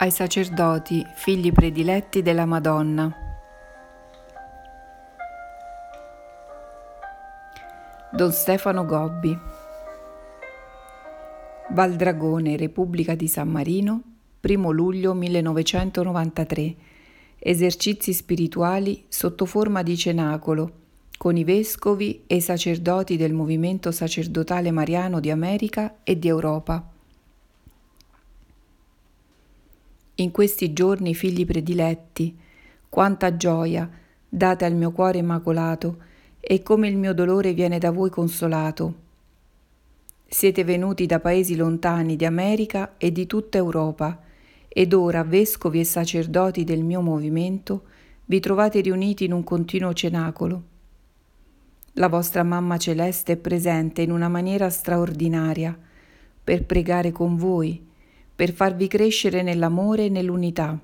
ai sacerdoti, figli prediletti della Madonna. Don Stefano Gobbi Valdragone, Repubblica di San Marino, 1 luglio 1993. Esercizi spirituali sotto forma di cenacolo con i vescovi e i sacerdoti del movimento sacerdotale mariano di America e di Europa. In questi giorni, figli prediletti, quanta gioia date al mio cuore immacolato e come il mio dolore viene da voi consolato. Siete venuti da paesi lontani di America e di tutta Europa ed ora, vescovi e sacerdoti del mio movimento, vi trovate riuniti in un continuo cenacolo. La vostra mamma celeste è presente in una maniera straordinaria per pregare con voi per farvi crescere nell'amore e nell'unità,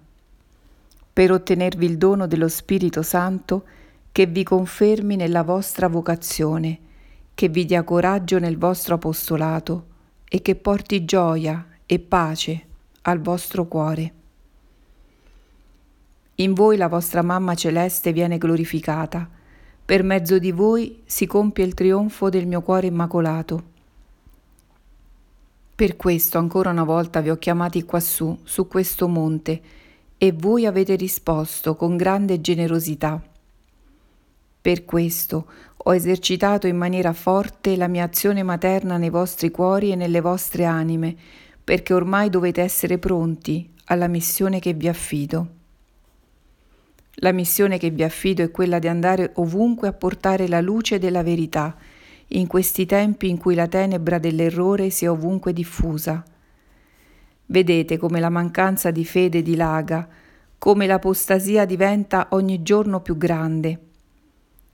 per ottenervi il dono dello Spirito Santo che vi confermi nella vostra vocazione, che vi dia coraggio nel vostro apostolato e che porti gioia e pace al vostro cuore. In voi la vostra mamma celeste viene glorificata, per mezzo di voi si compie il trionfo del mio cuore immacolato. Per questo ancora una volta vi ho chiamati quassù, su questo monte, e voi avete risposto con grande generosità. Per questo ho esercitato in maniera forte la mia azione materna nei vostri cuori e nelle vostre anime, perché ormai dovete essere pronti alla missione che vi affido. La missione che vi affido è quella di andare ovunque a portare la luce della verità, in questi tempi in cui la tenebra dell'errore si è ovunque diffusa. Vedete come la mancanza di fede dilaga, come l'apostasia diventa ogni giorno più grande.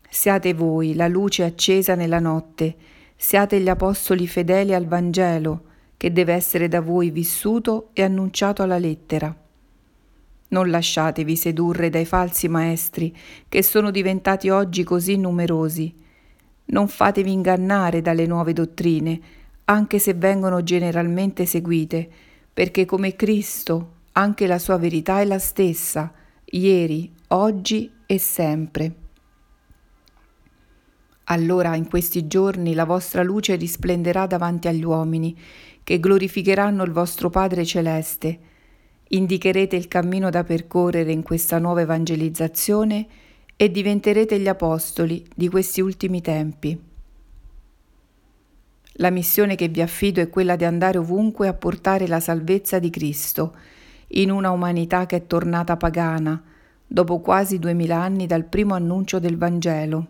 Siate voi la luce accesa nella notte, siate gli apostoli fedeli al Vangelo, che deve essere da voi vissuto e annunciato alla lettera. Non lasciatevi sedurre dai falsi maestri che sono diventati oggi così numerosi non fatevi ingannare dalle nuove dottrine, anche se vengono generalmente seguite, perché come Cristo anche la sua verità è la stessa, ieri, oggi e sempre. Allora in questi giorni la vostra luce risplenderà davanti agli uomini, che glorificheranno il vostro Padre Celeste. Indicherete il cammino da percorrere in questa nuova evangelizzazione e diventerete gli apostoli di questi ultimi tempi. La missione che vi affido è quella di andare ovunque a portare la salvezza di Cristo in una umanità che è tornata pagana dopo quasi duemila anni dal primo annuncio del Vangelo.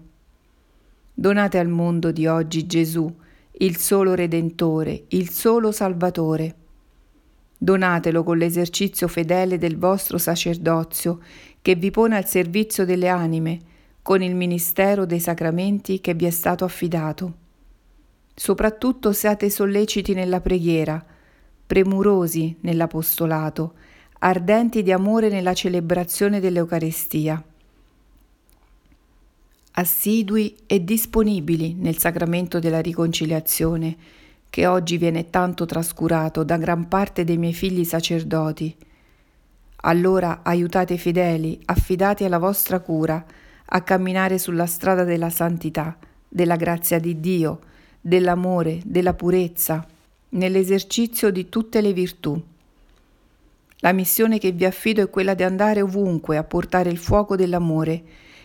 Donate al mondo di oggi Gesù, il solo Redentore, il solo Salvatore. Donatelo con l'esercizio fedele del vostro sacerdozio che vi pone al servizio delle anime con il ministero dei sacramenti che vi è stato affidato. Soprattutto siate solleciti nella preghiera, premurosi nell'apostolato, ardenti di amore nella celebrazione dell'Eucarestia, assidui e disponibili nel sacramento della riconciliazione, che oggi viene tanto trascurato da gran parte dei miei figli sacerdoti. Allora aiutate i fedeli, affidati alla vostra cura, a camminare sulla strada della santità, della grazia di Dio, dell'amore, della purezza, nell'esercizio di tutte le virtù. La missione che vi affido è quella di andare ovunque a portare il fuoco dell'amore,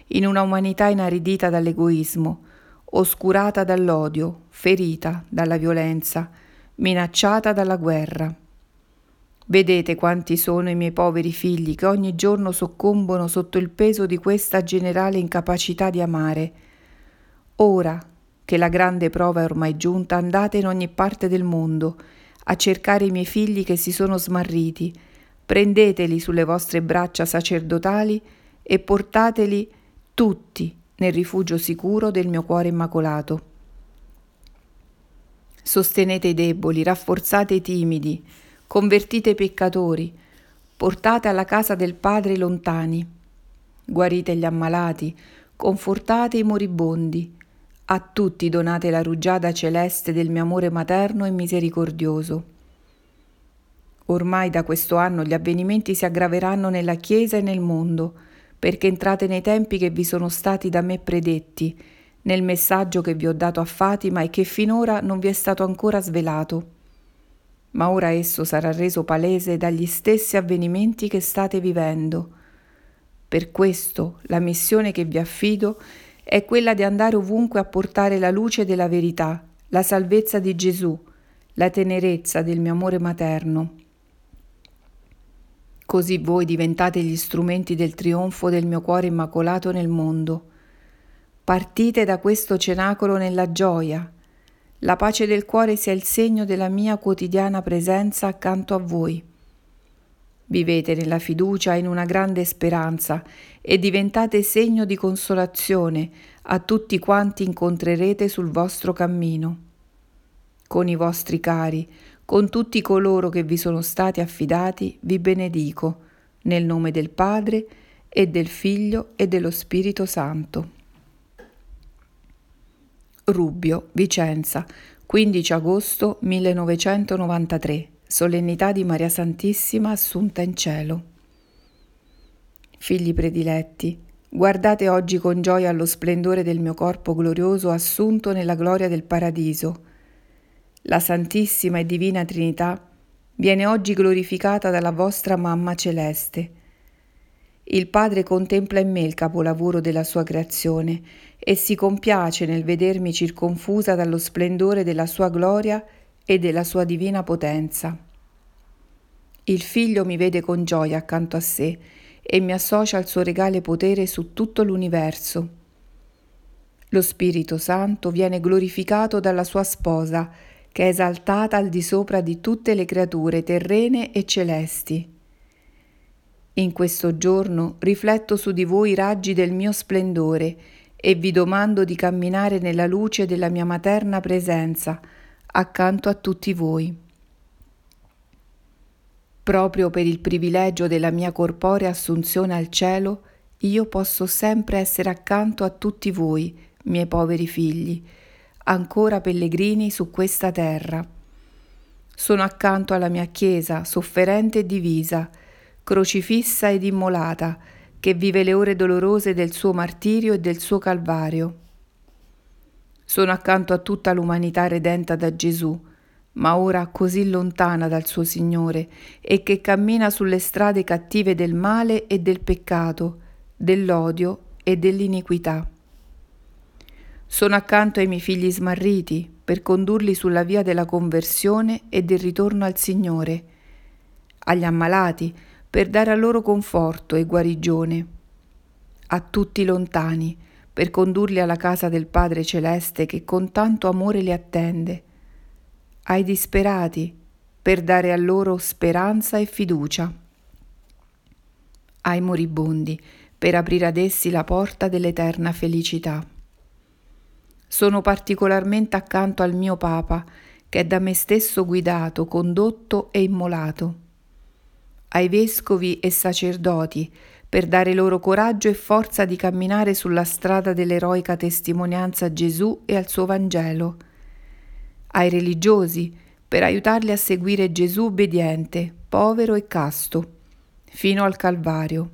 in una umanità inaridita dall'egoismo, oscurata dall'odio, ferita dalla violenza, minacciata dalla guerra. Vedete quanti sono i miei poveri figli che ogni giorno soccombono sotto il peso di questa generale incapacità di amare. Ora che la grande prova è ormai giunta, andate in ogni parte del mondo a cercare i miei figli che si sono smarriti, prendeteli sulle vostre braccia sacerdotali e portateli tutti nel rifugio sicuro del mio cuore immacolato. Sostenete i deboli, rafforzate i timidi, convertite i peccatori, portate alla casa del Padre lontani, guarite gli ammalati, confortate i moribondi, a tutti donate la rugiada celeste del mio amore materno e misericordioso. Ormai da questo anno gli avvenimenti si aggraveranno nella Chiesa e nel mondo, perché entrate nei tempi che vi sono stati da me predetti, nel messaggio che vi ho dato a Fatima e che finora non vi è stato ancora svelato. Ma ora esso sarà reso palese dagli stessi avvenimenti che state vivendo. Per questo la missione che vi affido è quella di andare ovunque a portare la luce della verità, la salvezza di Gesù, la tenerezza del mio amore materno Così voi diventate gli strumenti del trionfo del mio cuore immacolato nel mondo. Partite da questo cenacolo nella gioia. La pace del cuore sia il segno della mia quotidiana presenza accanto a voi. Vivete nella fiducia in una grande speranza e diventate segno di consolazione a tutti quanti incontrerete sul vostro cammino. Con i vostri cari, con tutti coloro che vi sono stati affidati, vi benedico, nel nome del Padre e del Figlio e dello Spirito Santo. Rubbio, Vicenza, 15 agosto 1993, solennità di Maria Santissima assunta in cielo. Figli prediletti, guardate oggi con gioia allo splendore del mio corpo glorioso assunto nella gloria del paradiso la Santissima e Divina Trinità, viene oggi glorificata dalla vostra Mamma Celeste. Il Padre contempla in me il capolavoro della sua creazione e si compiace nel vedermi circonfusa dallo splendore della sua gloria e della sua divina potenza. Il Figlio mi vede con gioia accanto a sé e mi associa al suo regale potere su tutto l'universo. Lo Spirito Santo viene glorificato dalla sua sposa che è esaltata al di sopra di tutte le creature terrene e celesti. In questo giorno rifletto su di voi i raggi del mio splendore e vi domando di camminare nella luce della mia materna presenza accanto a tutti voi. Proprio per il privilegio della mia corporea assunzione al cielo, io posso sempre essere accanto a tutti voi, miei poveri figli, ancora pellegrini su questa terra. Sono accanto alla mia Chiesa, sofferente e divisa, crocifissa ed immolata, che vive le ore dolorose del suo martirio e del suo calvario. Sono accanto a tutta l'umanità redenta da Gesù, ma ora così lontana dal suo Signore e che cammina sulle strade cattive del male e del peccato, dell'odio e dell'iniquità. Sono accanto ai miei figli smarriti per condurli sulla via della conversione e del ritorno al Signore, agli ammalati per dare a loro conforto e guarigione, a tutti lontani per condurli alla casa del Padre Celeste che con tanto amore li attende, ai disperati per dare a loro speranza e fiducia, ai moribondi per aprire ad essi la porta dell'eterna felicità. Sono particolarmente accanto al mio Papa, che è da me stesso guidato, condotto e immolato. Ai vescovi e sacerdoti, per dare loro coraggio e forza di camminare sulla strada dell'eroica testimonianza a Gesù e al suo Vangelo. Ai religiosi, per aiutarli a seguire Gesù obbediente, povero e casto, fino al Calvario.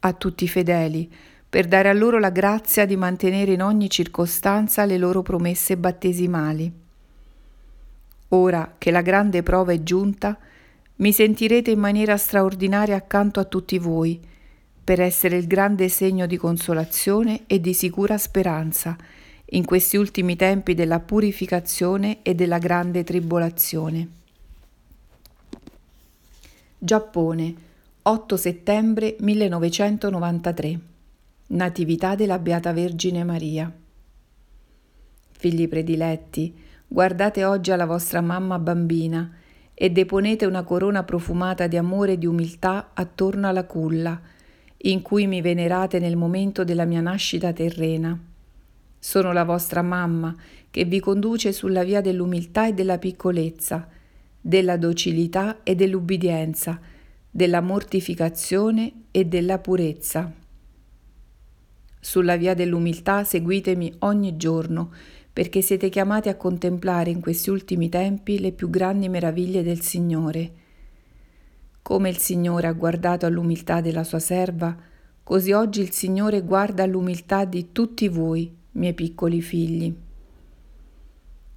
A tutti i fedeli, per dare a loro la grazia di mantenere in ogni circostanza le loro promesse battesimali. Ora che la grande prova è giunta, mi sentirete in maniera straordinaria accanto a tutti voi, per essere il grande segno di consolazione e di sicura speranza in questi ultimi tempi della purificazione e della grande tribolazione. Giappone, 8 settembre 1993 Natività della Beata Vergine Maria. Figli prediletti, guardate oggi alla vostra mamma bambina e deponete una corona profumata di amore e di umiltà attorno alla culla, in cui mi venerate nel momento della mia nascita terrena. Sono la vostra mamma che vi conduce sulla via dell'umiltà e della piccolezza, della docilità e dell'ubbidienza, della mortificazione e della purezza. Sulla via dell'umiltà seguitemi ogni giorno, perché siete chiamati a contemplare in questi ultimi tempi le più grandi meraviglie del Signore. Come il Signore ha guardato all'umiltà della sua serva, così oggi il Signore guarda all'umiltà di tutti voi, miei piccoli figli.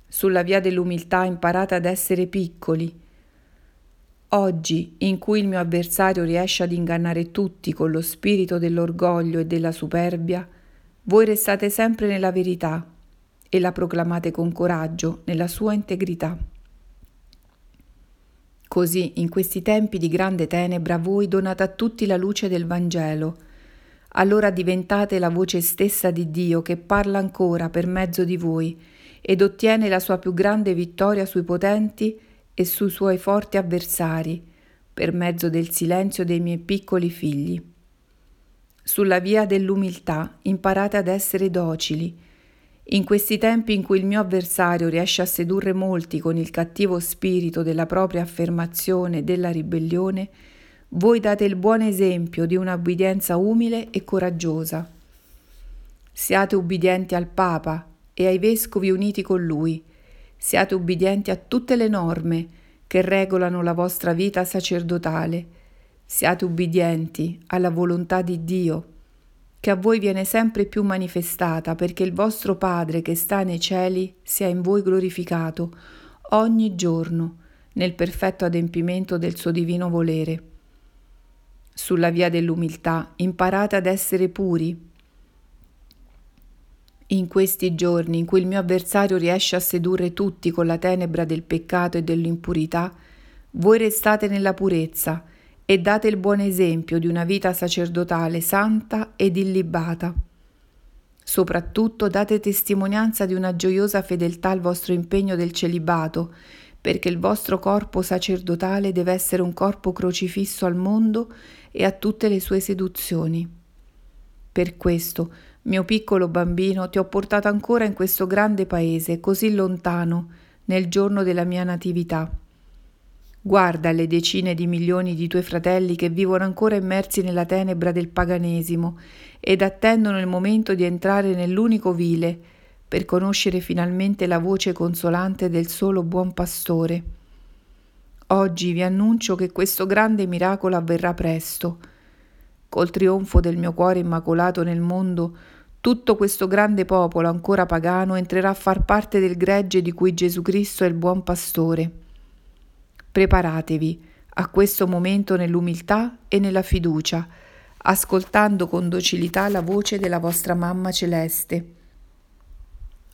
Sulla via dell'umiltà imparate ad essere piccoli. Oggi, in cui il mio avversario riesce ad ingannare tutti con lo spirito dell'orgoglio e della superbia, voi restate sempre nella verità e la proclamate con coraggio nella sua integrità. Così, in questi tempi di grande tenebra, voi donate a tutti la luce del Vangelo. Allora diventate la voce stessa di Dio che parla ancora per mezzo di voi ed ottiene la sua più grande vittoria sui potenti e sui suoi forti avversari, per mezzo del silenzio dei miei piccoli figli. Sulla via dell'umiltà imparate ad essere docili, in questi tempi in cui il mio avversario riesce a sedurre molti con il cattivo spirito della propria affermazione e della ribellione, voi date il buon esempio di un'obbedienza umile e coraggiosa. Siate ubbidienti al Papa e ai vescovi uniti con lui. Siate ubbidienti a tutte le norme che regolano la vostra vita sacerdotale. Siate ubbidienti alla volontà di Dio che a voi viene sempre più manifestata perché il vostro Padre che sta nei cieli sia in voi glorificato ogni giorno nel perfetto adempimento del suo divino volere. Sulla via dell'umiltà imparate ad essere puri. In questi giorni in cui il mio avversario riesce a sedurre tutti con la tenebra del peccato e dell'impurità, voi restate nella purezza e date il buon esempio di una vita sacerdotale santa ed illibata. Soprattutto date testimonianza di una gioiosa fedeltà al vostro impegno del celibato, perché il vostro corpo sacerdotale deve essere un corpo crocifisso al mondo e a tutte le sue seduzioni. Per questo, mio piccolo bambino, ti ho portato ancora in questo grande paese, così lontano, nel giorno della mia natività Guarda le decine di milioni di tuoi fratelli che vivono ancora immersi nella tenebra del paganesimo ed attendono il momento di entrare nell'unico vile per conoscere finalmente la voce consolante del solo buon pastore. Oggi vi annuncio che questo grande miracolo avverrà presto. Col trionfo del mio cuore immacolato nel mondo, tutto questo grande popolo ancora pagano entrerà a far parte del gregge di cui Gesù Cristo è il buon pastore. Preparatevi a questo momento nell'umiltà e nella fiducia, ascoltando con docilità la voce della vostra mamma celeste.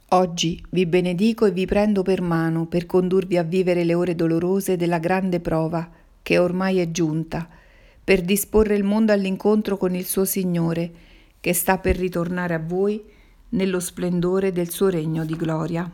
Oggi vi benedico e vi prendo per mano per condurvi a vivere le ore dolorose della grande prova che ormai è giunta, per disporre il mondo all'incontro con il suo Signore, che sta per ritornare a voi nello splendore del suo regno di gloria.